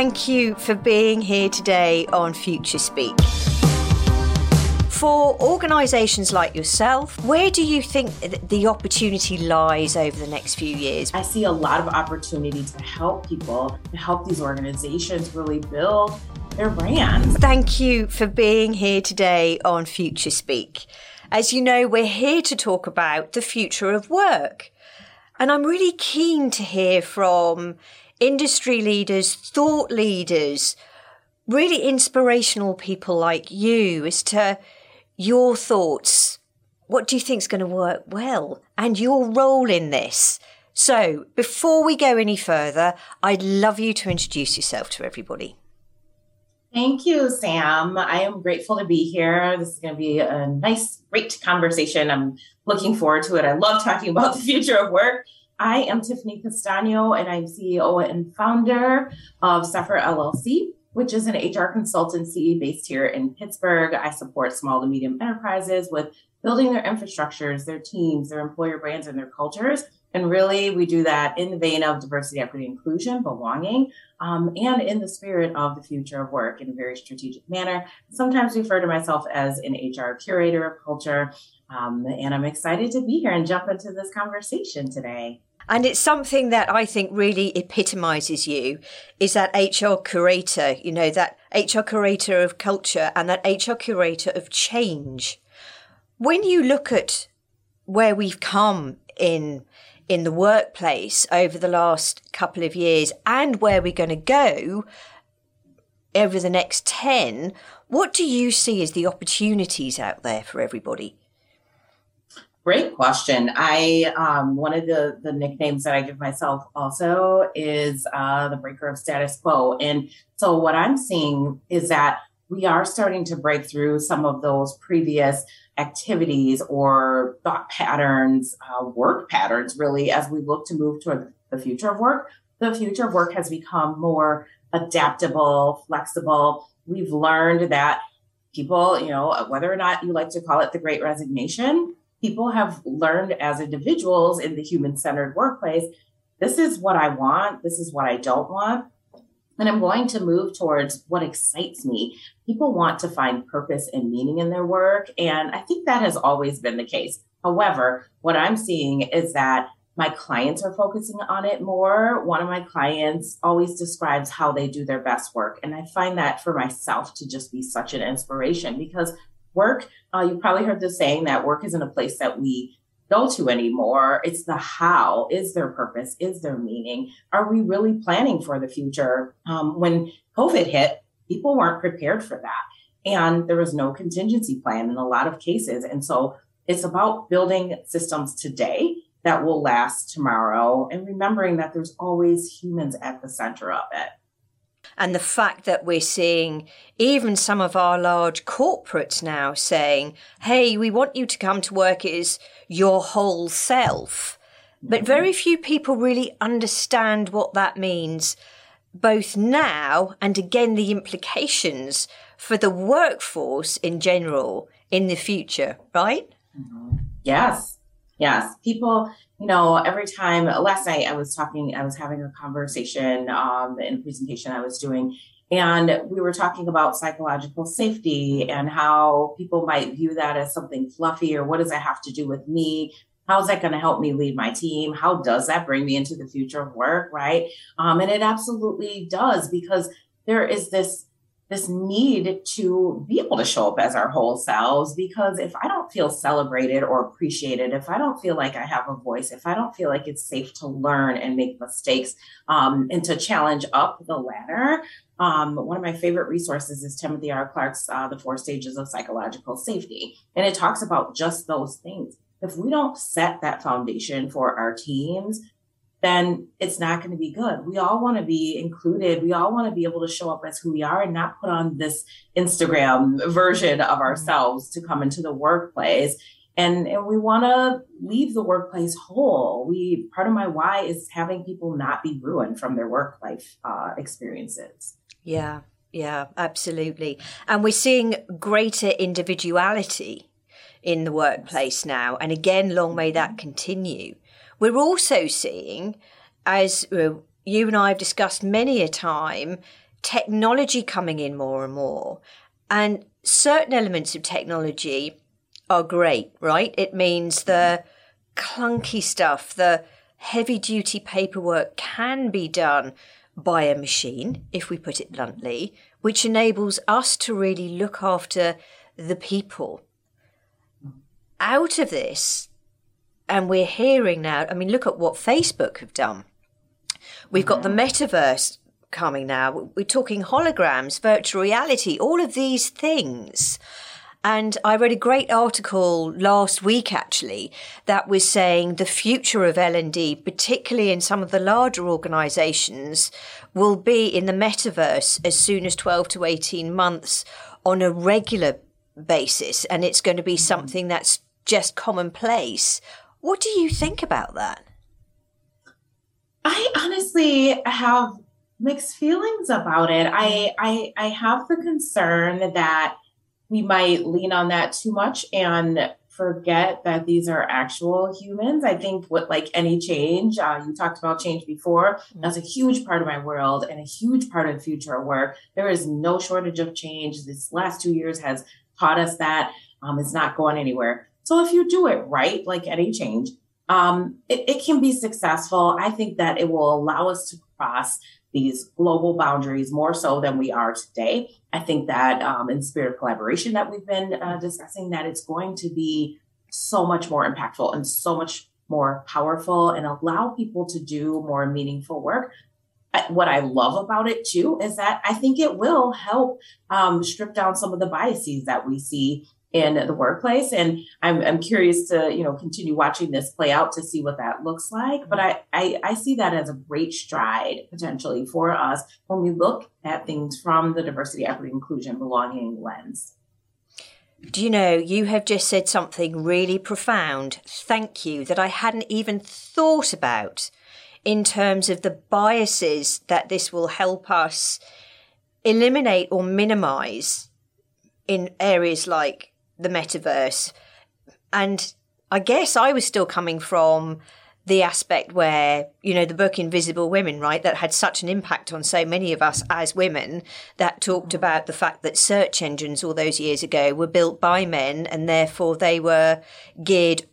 thank you for being here today on Future Speak. For organisations like yourself, where do you think the opportunity lies over the next few years? I see a lot of opportunity to help people, to help these organizations really build their brands. Thank you for being here today on Future Speak. As you know, we're here to talk about the future of work. And I'm really keen to hear from industry leaders, thought leaders, really inspirational people like you as to your thoughts. What do you think is going to work well and your role in this? So, before we go any further, I'd love you to introduce yourself to everybody. Thank you, Sam. I am grateful to be here. This is going to be a nice, great conversation. I'm looking forward to it. I love talking about the future of work. I am Tiffany Castagno, and I'm CEO and founder of CEPHR LLC which is an HR consultancy based here in Pittsburgh. I support small to medium enterprises with building their infrastructures, their teams, their employer brands, and their cultures. And really, we do that in the vein of diversity, equity, inclusion, belonging, um, and in the spirit of the future of work in a very strategic manner. Sometimes refer to myself as an HR curator of culture. Um, and I'm excited to be here and jump into this conversation today. And it's something that I think really epitomizes you is that HR curator, you know, that HR curator of culture and that HR curator of change. When you look at where we've come in in the workplace over the last couple of years and where we're going to go over the next 10, what do you see as the opportunities out there for everybody? Great question. I um, one of the the nicknames that I give myself also is uh, the breaker of status quo. And so what I'm seeing is that we are starting to break through some of those previous activities or thought patterns, uh, work patterns, really, as we look to move toward the future of work. The future of work has become more adaptable, flexible. We've learned that people, you know, whether or not you like to call it the great resignation, people have learned as individuals in the human centered workplace this is what I want, this is what I don't want. And I'm going to move towards what excites me. People want to find purpose and meaning in their work. And I think that has always been the case. However, what I'm seeing is that my clients are focusing on it more. One of my clients always describes how they do their best work. And I find that for myself to just be such an inspiration because work, uh, you probably heard the saying that work isn't a place that we go to anymore. It's the how. Is there purpose? Is there meaning? Are we really planning for the future? Um, when COVID hit, people weren't prepared for that. And there was no contingency plan in a lot of cases. And so it's about building systems today that will last tomorrow and remembering that there's always humans at the center of it and the fact that we're seeing even some of our large corporates now saying, hey, we want you to come to work as your whole self. But mm-hmm. very few people really understand what that means, both now and again the implications for the workforce in general in the future, right? Mm-hmm. Yes. Yes. People, you know, every time last night I was talking, I was having a conversation um, in a presentation I was doing, and we were talking about psychological safety and how people might view that as something fluffy or what does that have to do with me? How's that going to help me lead my team? How does that bring me into the future of work? Right. Um, and it absolutely does because there is this this need to be able to show up as our whole selves because if I don't feel celebrated or appreciated, if I don't feel like I have a voice, if I don't feel like it's safe to learn and make mistakes um, and to challenge up the ladder, um, one of my favorite resources is Timothy R. Clark's uh, The Four Stages of Psychological Safety. And it talks about just those things. If we don't set that foundation for our teams, then it's not going to be good. We all want to be included. We all want to be able to show up as who we are and not put on this Instagram version of mm-hmm. ourselves to come into the workplace. And, and we want to leave the workplace whole. We part of my why is having people not be ruined from their work life uh, experiences. Yeah, yeah, absolutely. And we're seeing greater individuality in the workplace now. And again, long may that mm-hmm. continue. We're also seeing, as you and I have discussed many a time, technology coming in more and more. And certain elements of technology are great, right? It means the clunky stuff, the heavy duty paperwork can be done by a machine, if we put it bluntly, which enables us to really look after the people. Out of this, and we're hearing now, I mean, look at what Facebook have done. We've got the mm-hmm. metaverse coming now. We're talking holograms, virtual reality, all of these things. And I read a great article last week actually that was saying the future of L&D, particularly in some of the larger organizations, will be in the metaverse as soon as 12 to 18 months on a regular basis. And it's going to be mm-hmm. something that's just commonplace. What do you think about that? I honestly have mixed feelings about it. I I I have the concern that we might lean on that too much and forget that these are actual humans. I think what like any change, uh, you talked about change before. Mm-hmm. That's a huge part of my world and a huge part of the future work. There is no shortage of change. This last two years has taught us that um, it's not going anywhere. So if you do it right, like any change, um, it, it can be successful. I think that it will allow us to cross these global boundaries more so than we are today. I think that um, in spirit of collaboration that we've been uh, discussing, that it's going to be so much more impactful and so much more powerful and allow people to do more meaningful work. What I love about it too is that I think it will help um, strip down some of the biases that we see in the workplace. And I'm, I'm curious to, you know, continue watching this play out to see what that looks like. But I, I, I see that as a great stride potentially for us when we look at things from the diversity, equity, inclusion, belonging lens. Do you know, you have just said something really profound. Thank you, that I hadn't even thought about in terms of the biases that this will help us eliminate or minimize in areas like the metaverse. And I guess I was still coming from the aspect where, you know, the book Invisible Women, right, that had such an impact on so many of us as women, that talked about the fact that search engines all those years ago were built by men and therefore they were geared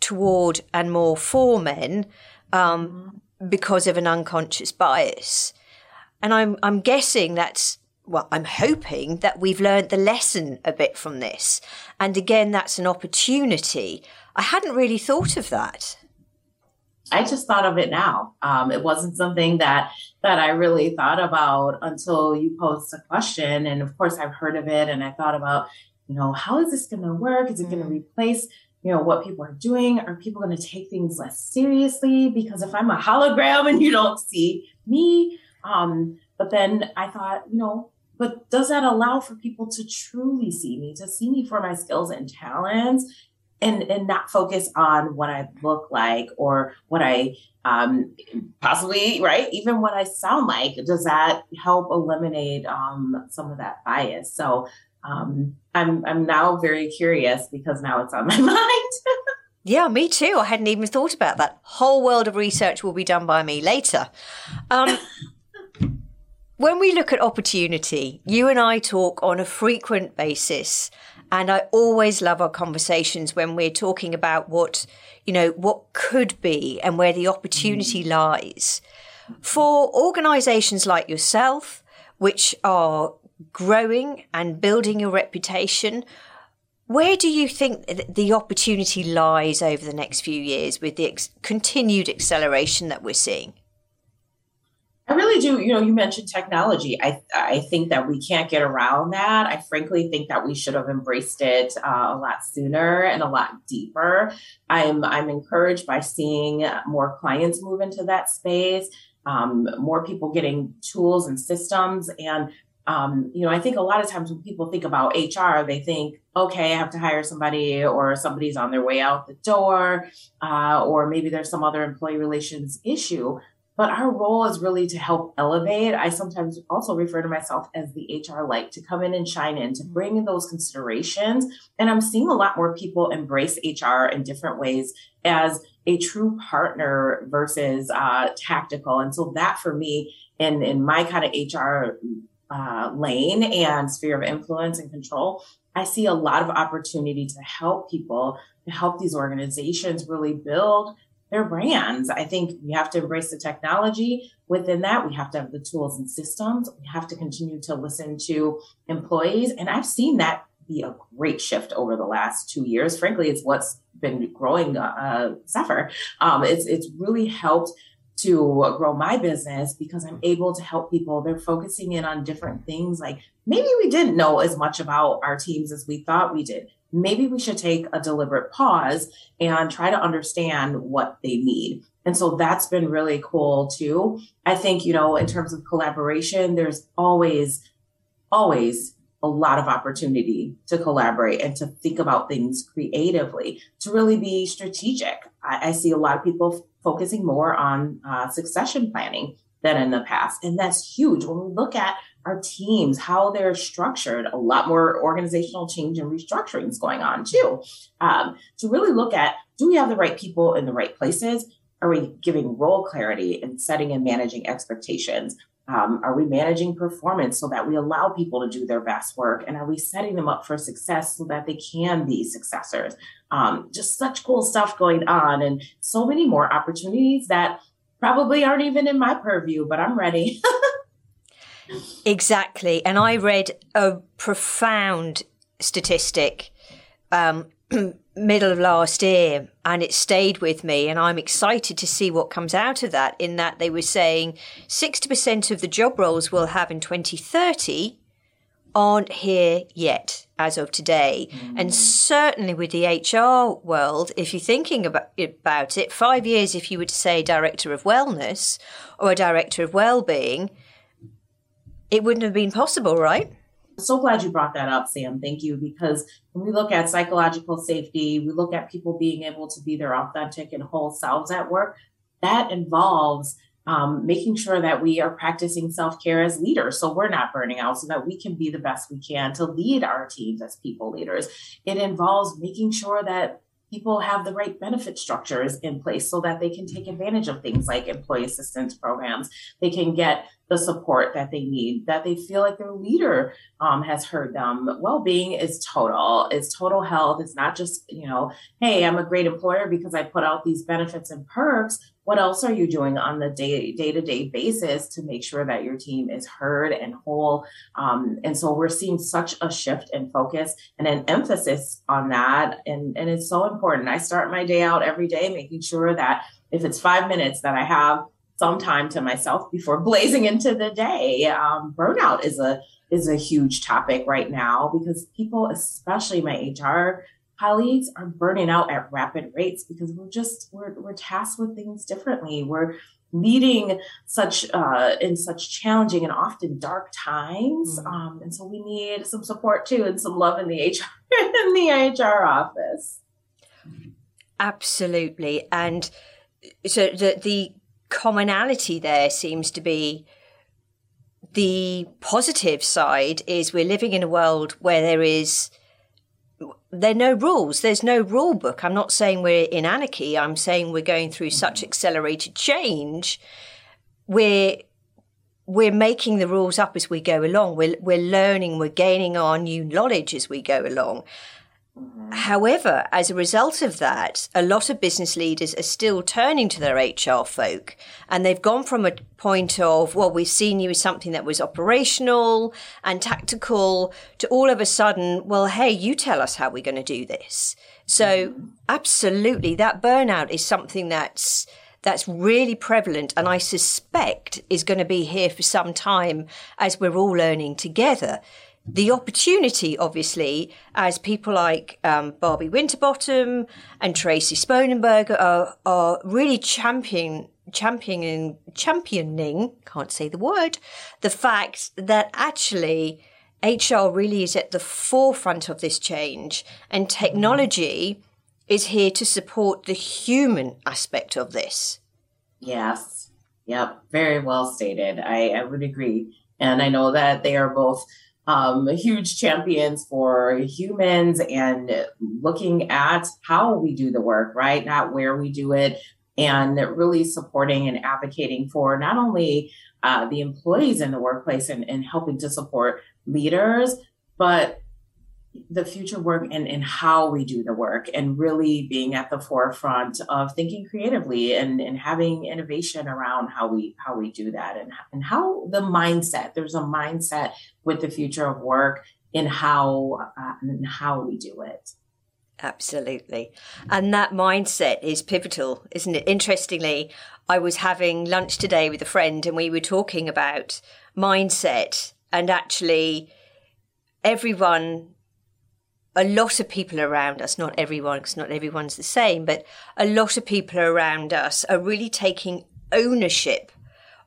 toward and more for men um, because of an unconscious bias. And I'm, I'm guessing that's well, I'm hoping that we've learned the lesson a bit from this. And again, that's an opportunity. I hadn't really thought of that. I just thought of it now. Um, it wasn't something that that I really thought about until you posed a question. And of course, I've heard of it, and I thought about, you know, how is this going to work? Is it going to mm. replace, you know, what people are doing? Are people going to take things less seriously? Because if I'm a hologram and you don't see me, um, but then I thought, you know, but does that allow for people to truly see me, to see me for my skills and talents and, and not focus on what I look like or what I um, possibly, right? Even what I sound like, does that help eliminate um, some of that bias? So um, I'm, I'm now very curious because now it's on my mind. Yeah, me too. I hadn't even thought about that. Whole world of research will be done by me later. Um, when we look at opportunity, you and I talk on a frequent basis. And I always love our conversations when we're talking about what, you know, what could be and where the opportunity mm. lies. For organizations like yourself, which are growing and building your reputation, where do you think the opportunity lies over the next few years with the ex- continued acceleration that we're seeing? I really do. You know, you mentioned technology. I I think that we can't get around that. I frankly think that we should have embraced it uh, a lot sooner and a lot deeper. I'm I'm encouraged by seeing more clients move into that space, um, more people getting tools and systems, and um, you know, I think a lot of times when people think about HR, they think, okay, I have to hire somebody, or somebody's on their way out the door, uh, or maybe there's some other employee relations issue. But our role is really to help elevate. I sometimes also refer to myself as the HR light to come in and shine in, to bring in those considerations. And I'm seeing a lot more people embrace HR in different ways as a true partner versus uh, tactical. And so that for me in in my kind of HR uh, lane and sphere of influence and control, I see a lot of opportunity to help people, to help these organizations really build their brands. I think we have to embrace the technology. Within that, we have to have the tools and systems. We have to continue to listen to employees. And I've seen that be a great shift over the last two years. Frankly, it's what's been growing uh, CEPHR. Um, it's, it's really helped to grow my business because I'm able to help people. They're focusing in on different things like maybe we didn't know as much about our teams as we thought we did. Maybe we should take a deliberate pause and try to understand what they need. And so that's been really cool too. I think, you know, in terms of collaboration, there's always, always a lot of opportunity to collaborate and to think about things creatively, to really be strategic. I, I see a lot of people focusing more on uh, succession planning than in the past. And that's huge. When we look at our teams, how they're structured, a lot more organizational change and restructuring is going on too. Um, to really look at do we have the right people in the right places? Are we giving role clarity and setting and managing expectations? Um, are we managing performance so that we allow people to do their best work? And are we setting them up for success so that they can be successors? Um, just such cool stuff going on and so many more opportunities that probably aren't even in my purview, but I'm ready. exactly. And I read a profound statistic um, middle of last year and it stayed with me and I'm excited to see what comes out of that in that they were saying 60% of the job roles we'll have in 2030 aren't here yet as of today mm. and certainly with the HR world if you're thinking about, about it 5 years if you were to say director of wellness or a director of well-being it wouldn't have been possible right so glad you brought that up, Sam. Thank you. Because when we look at psychological safety, we look at people being able to be their authentic and whole selves at work. That involves um, making sure that we are practicing self care as leaders so we're not burning out, so that we can be the best we can to lead our teams as people leaders. It involves making sure that people have the right benefit structures in place so that they can take advantage of things like employee assistance programs. They can get the support that they need, that they feel like their leader um, has heard them. Well-being is total. It's total health. It's not just, you know, hey, I'm a great employer because I put out these benefits and perks. What else are you doing on the day day to day basis to make sure that your team is heard and whole? Um, and so we're seeing such a shift in focus and an emphasis on that, and and it's so important. I start my day out every day making sure that if it's five minutes that I have some time to myself before blazing into the day. Um, burnout is a is a huge topic right now because people, especially my HR colleagues, are burning out at rapid rates because we're just we're we're tasked with things differently. We're leading such uh, in such challenging and often dark times, mm-hmm. um, and so we need some support too and some love in the HR in the HR office. Absolutely, and so the the commonality there seems to be the positive side is we're living in a world where there is there are no rules. There's no rule book. I'm not saying we're in anarchy. I'm saying we're going through such accelerated change. We're we're making the rules up as we go along. We're, we're learning. We're gaining our new knowledge as we go along Mm-hmm. However, as a result of that, a lot of business leaders are still turning to their HR folk and they've gone from a point of, well, we've seen you as something that was operational and tactical to all of a sudden, well, hey, you tell us how we're going to do this. So mm-hmm. absolutely, that burnout is something that's, that's really prevalent and I suspect is going to be here for some time as we're all learning together the opportunity, obviously, as people like um, Barbie Winterbottom and Tracy Sponenberger are, are really champion, championing, championing, can't say the word, the fact that actually HR really is at the forefront of this change and technology is here to support the human aspect of this. Yes. Yep. Very well stated. I, I would agree. And I know that they are both um, huge champions for humans and looking at how we do the work, right? Not where we do it, and really supporting and advocating for not only uh, the employees in the workplace and, and helping to support leaders, but the future work and, and how we do the work and really being at the forefront of thinking creatively and, and having innovation around how we how we do that and, and how the mindset there's a mindset with the future of work in how uh, and how we do it Absolutely. And that mindset is pivotal, isn't it? Interestingly, I was having lunch today with a friend and we were talking about mindset and actually everyone a lot of people around us, not everyone, because not everyone's the same, but a lot of people around us are really taking ownership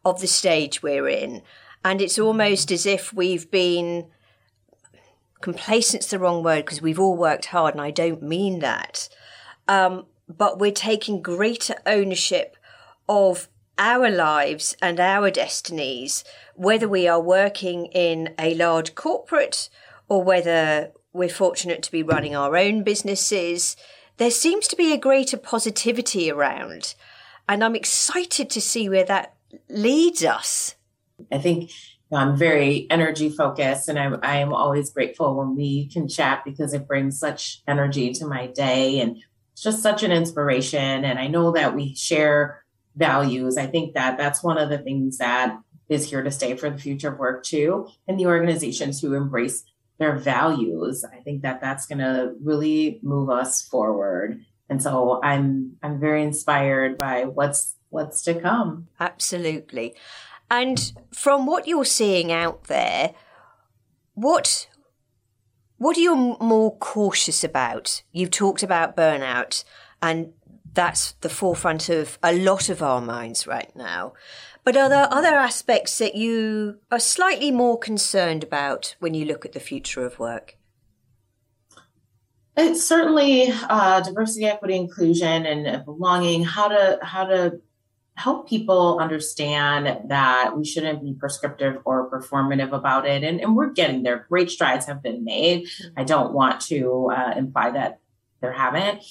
of the stage we're in. And it's almost as if we've been complacent's the wrong word because we've all worked hard, and I don't mean that. Um, but we're taking greater ownership of our lives and our destinies, whether we are working in a large corporate or whether we're fortunate to be running our own businesses. There seems to be a greater positivity around, and I'm excited to see where that leads us. I think I'm very energy focused, and I'm, I am always grateful when we can chat because it brings such energy to my day and it's just such an inspiration. And I know that we share values. I think that that's one of the things that is here to stay for the future of work too, and the organizations who embrace their values. I think that that's going to really move us forward. And so I'm I'm very inspired by what's what's to come. Absolutely. And from what you're seeing out there, what what are you more cautious about? You've talked about burnout, and that's the forefront of a lot of our minds right now. But are there other aspects that you are slightly more concerned about when you look at the future of work? It's certainly uh, diversity, equity, inclusion, and belonging. How to how to help people understand that we shouldn't be prescriptive or performative about it, and, and we're getting there. Great strides have been made. I don't want to uh, imply that there haven't.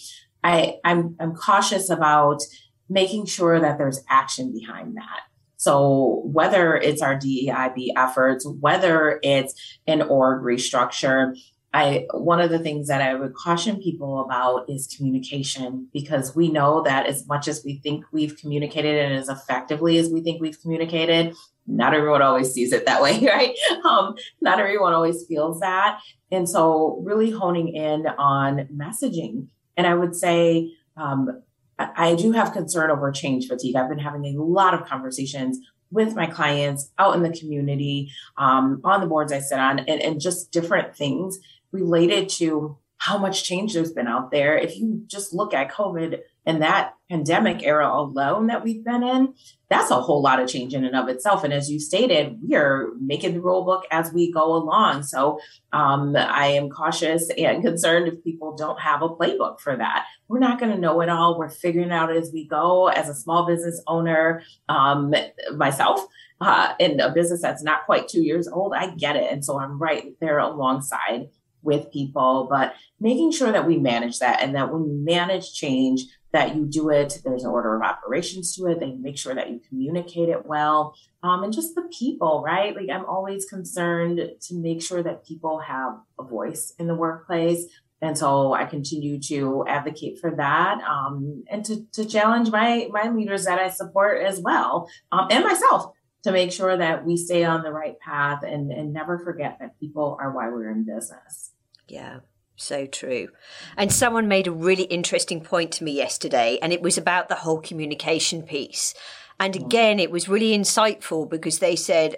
I I'm I'm cautious about making sure that there's action behind that. So whether it's our DEIB efforts, whether it's an org restructure, I one of the things that I would caution people about is communication because we know that as much as we think we've communicated and as effectively as we think we've communicated, not everyone always sees it that way, right? Um, not everyone always feels that, and so really honing in on messaging. And I would say um, I do have concern over change fatigue. I've been having a lot of conversations with my clients out in the community, um, on the boards I sit on, and, and just different things related to how much change there's been out there. If you just look at COVID and that pandemic era alone that we've been in, that's a whole lot of change in and of itself. And as you stated, we are making the rule book as we go along. So um, I am cautious and concerned if people don't have a playbook for that. We're not going to know it all. We're figuring it out as we go. As a small business owner, um, myself, uh, in a business that's not quite two years old, I get it. And so I'm right there alongside with people, but making sure that we manage that and that when we manage change, that you do it, there's an order of operations to it, They make sure that you communicate it well. Um, and just the people, right? Like I'm always concerned to make sure that people have a voice in the workplace. And so I continue to advocate for that um, and to, to challenge my, my leaders that I support as well um, and myself to make sure that we stay on the right path and, and never forget that people are why we're in business. Yeah, so true. And someone made a really interesting point to me yesterday, and it was about the whole communication piece. And mm. again, it was really insightful because they said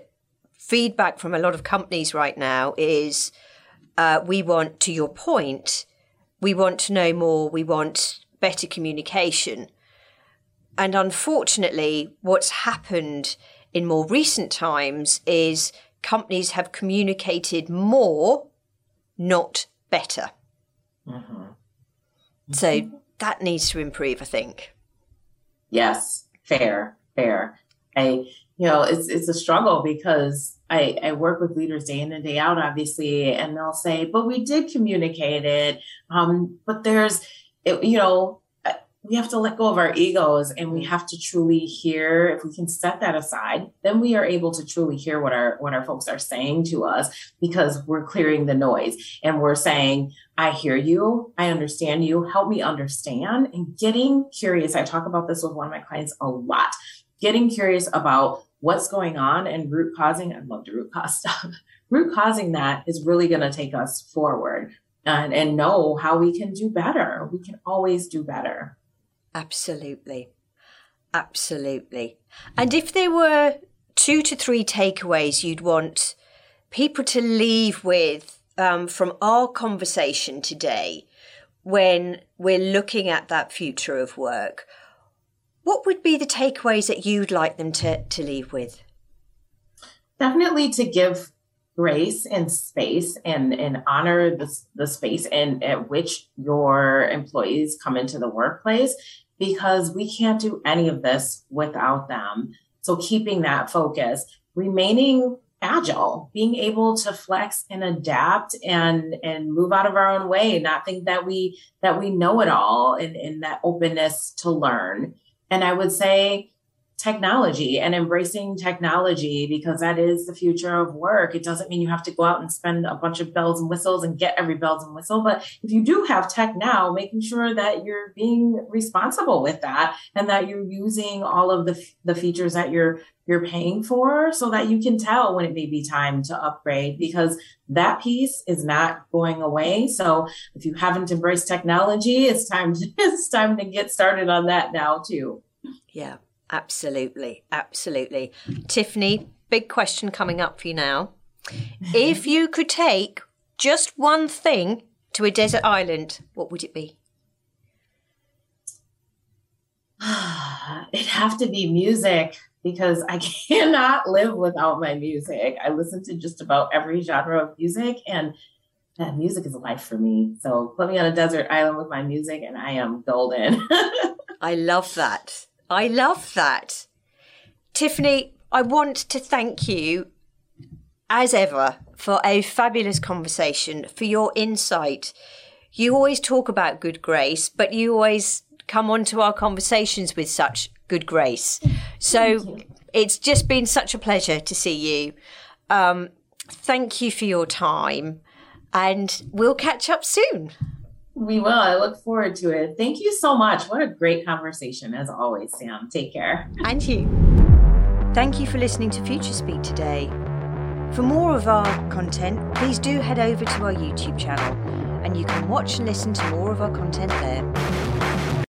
feedback from a lot of companies right now is uh, we want, to your point, we want to know more, we want better communication. And unfortunately, what's happened in more recent times is companies have communicated more not better. Mm-hmm. So that needs to improve, I think. Yes, fair, fair. I, you know, it's it's a struggle because I, I work with leaders day in and day out, obviously, and they'll say, "But we did communicate it." Um, but there's, it, you know, we have to let go of our egos and we mm. have to truly hear if we can set that aside then we are able to truly hear what our what our folks are saying to us because we're clearing the noise and we're saying i hear you. I understand you. Help me understand. And getting curious i talk about this with one of my clients a lot getting curious about what's going on and root causing i love to root cause stuff. Root causing that is really going to take us forward and, and know how we can do better. We can always do better Absolutely. Absolutely. And if there were two to three takeaways you'd want people to leave with um, from our conversation today when we're looking at that future of work, what would be the takeaways that you'd like them to, to leave with? Definitely to give grace and space and, and honor the, the space and at which your employees come into the workplace because we can't do any of this without them. So keeping that focus, remaining agile, being able to flex and adapt and and move out of our own way, not think that we that we know it all and, and that openness to learn. And I would say technology and embracing technology because that is the future of work. It doesn't mean you have to go out and spend a bunch of bells and whistles and get every bells and whistle. But if you do have tech now, making sure that you're being responsible with that and that you're using all of the, the features that you're you're paying for so that you can tell when it may be time to upgrade because that piece is not going away. So if you haven't embraced technology, it's time to, it's time to get started on that now too. Yeah. Absolutely. Absolutely. Tiffany, big question coming up for you now. if you could take just one thing to a desert island, what would it be? It'd have to be music because I cannot live without my music. I listen to just about every genre of music and that music is life for me. So put me on a desert island with my music and I am golden. I love that. I love that. Tiffany, I want to thank you as ever for a fabulous conversation, for your insight. You always talk about good grace, but you always come onto our conversations with such good grace. So it's just been such a pleasure to see you. Um, thank you for your time, and we'll catch up soon. We will. I look forward to it. Thank you so much. What a great conversation, as always, Sam. Take care. And you. Thank you for listening to Future Speak today. For more of our content, please do head over to our YouTube channel and you can watch and listen to more of our content there.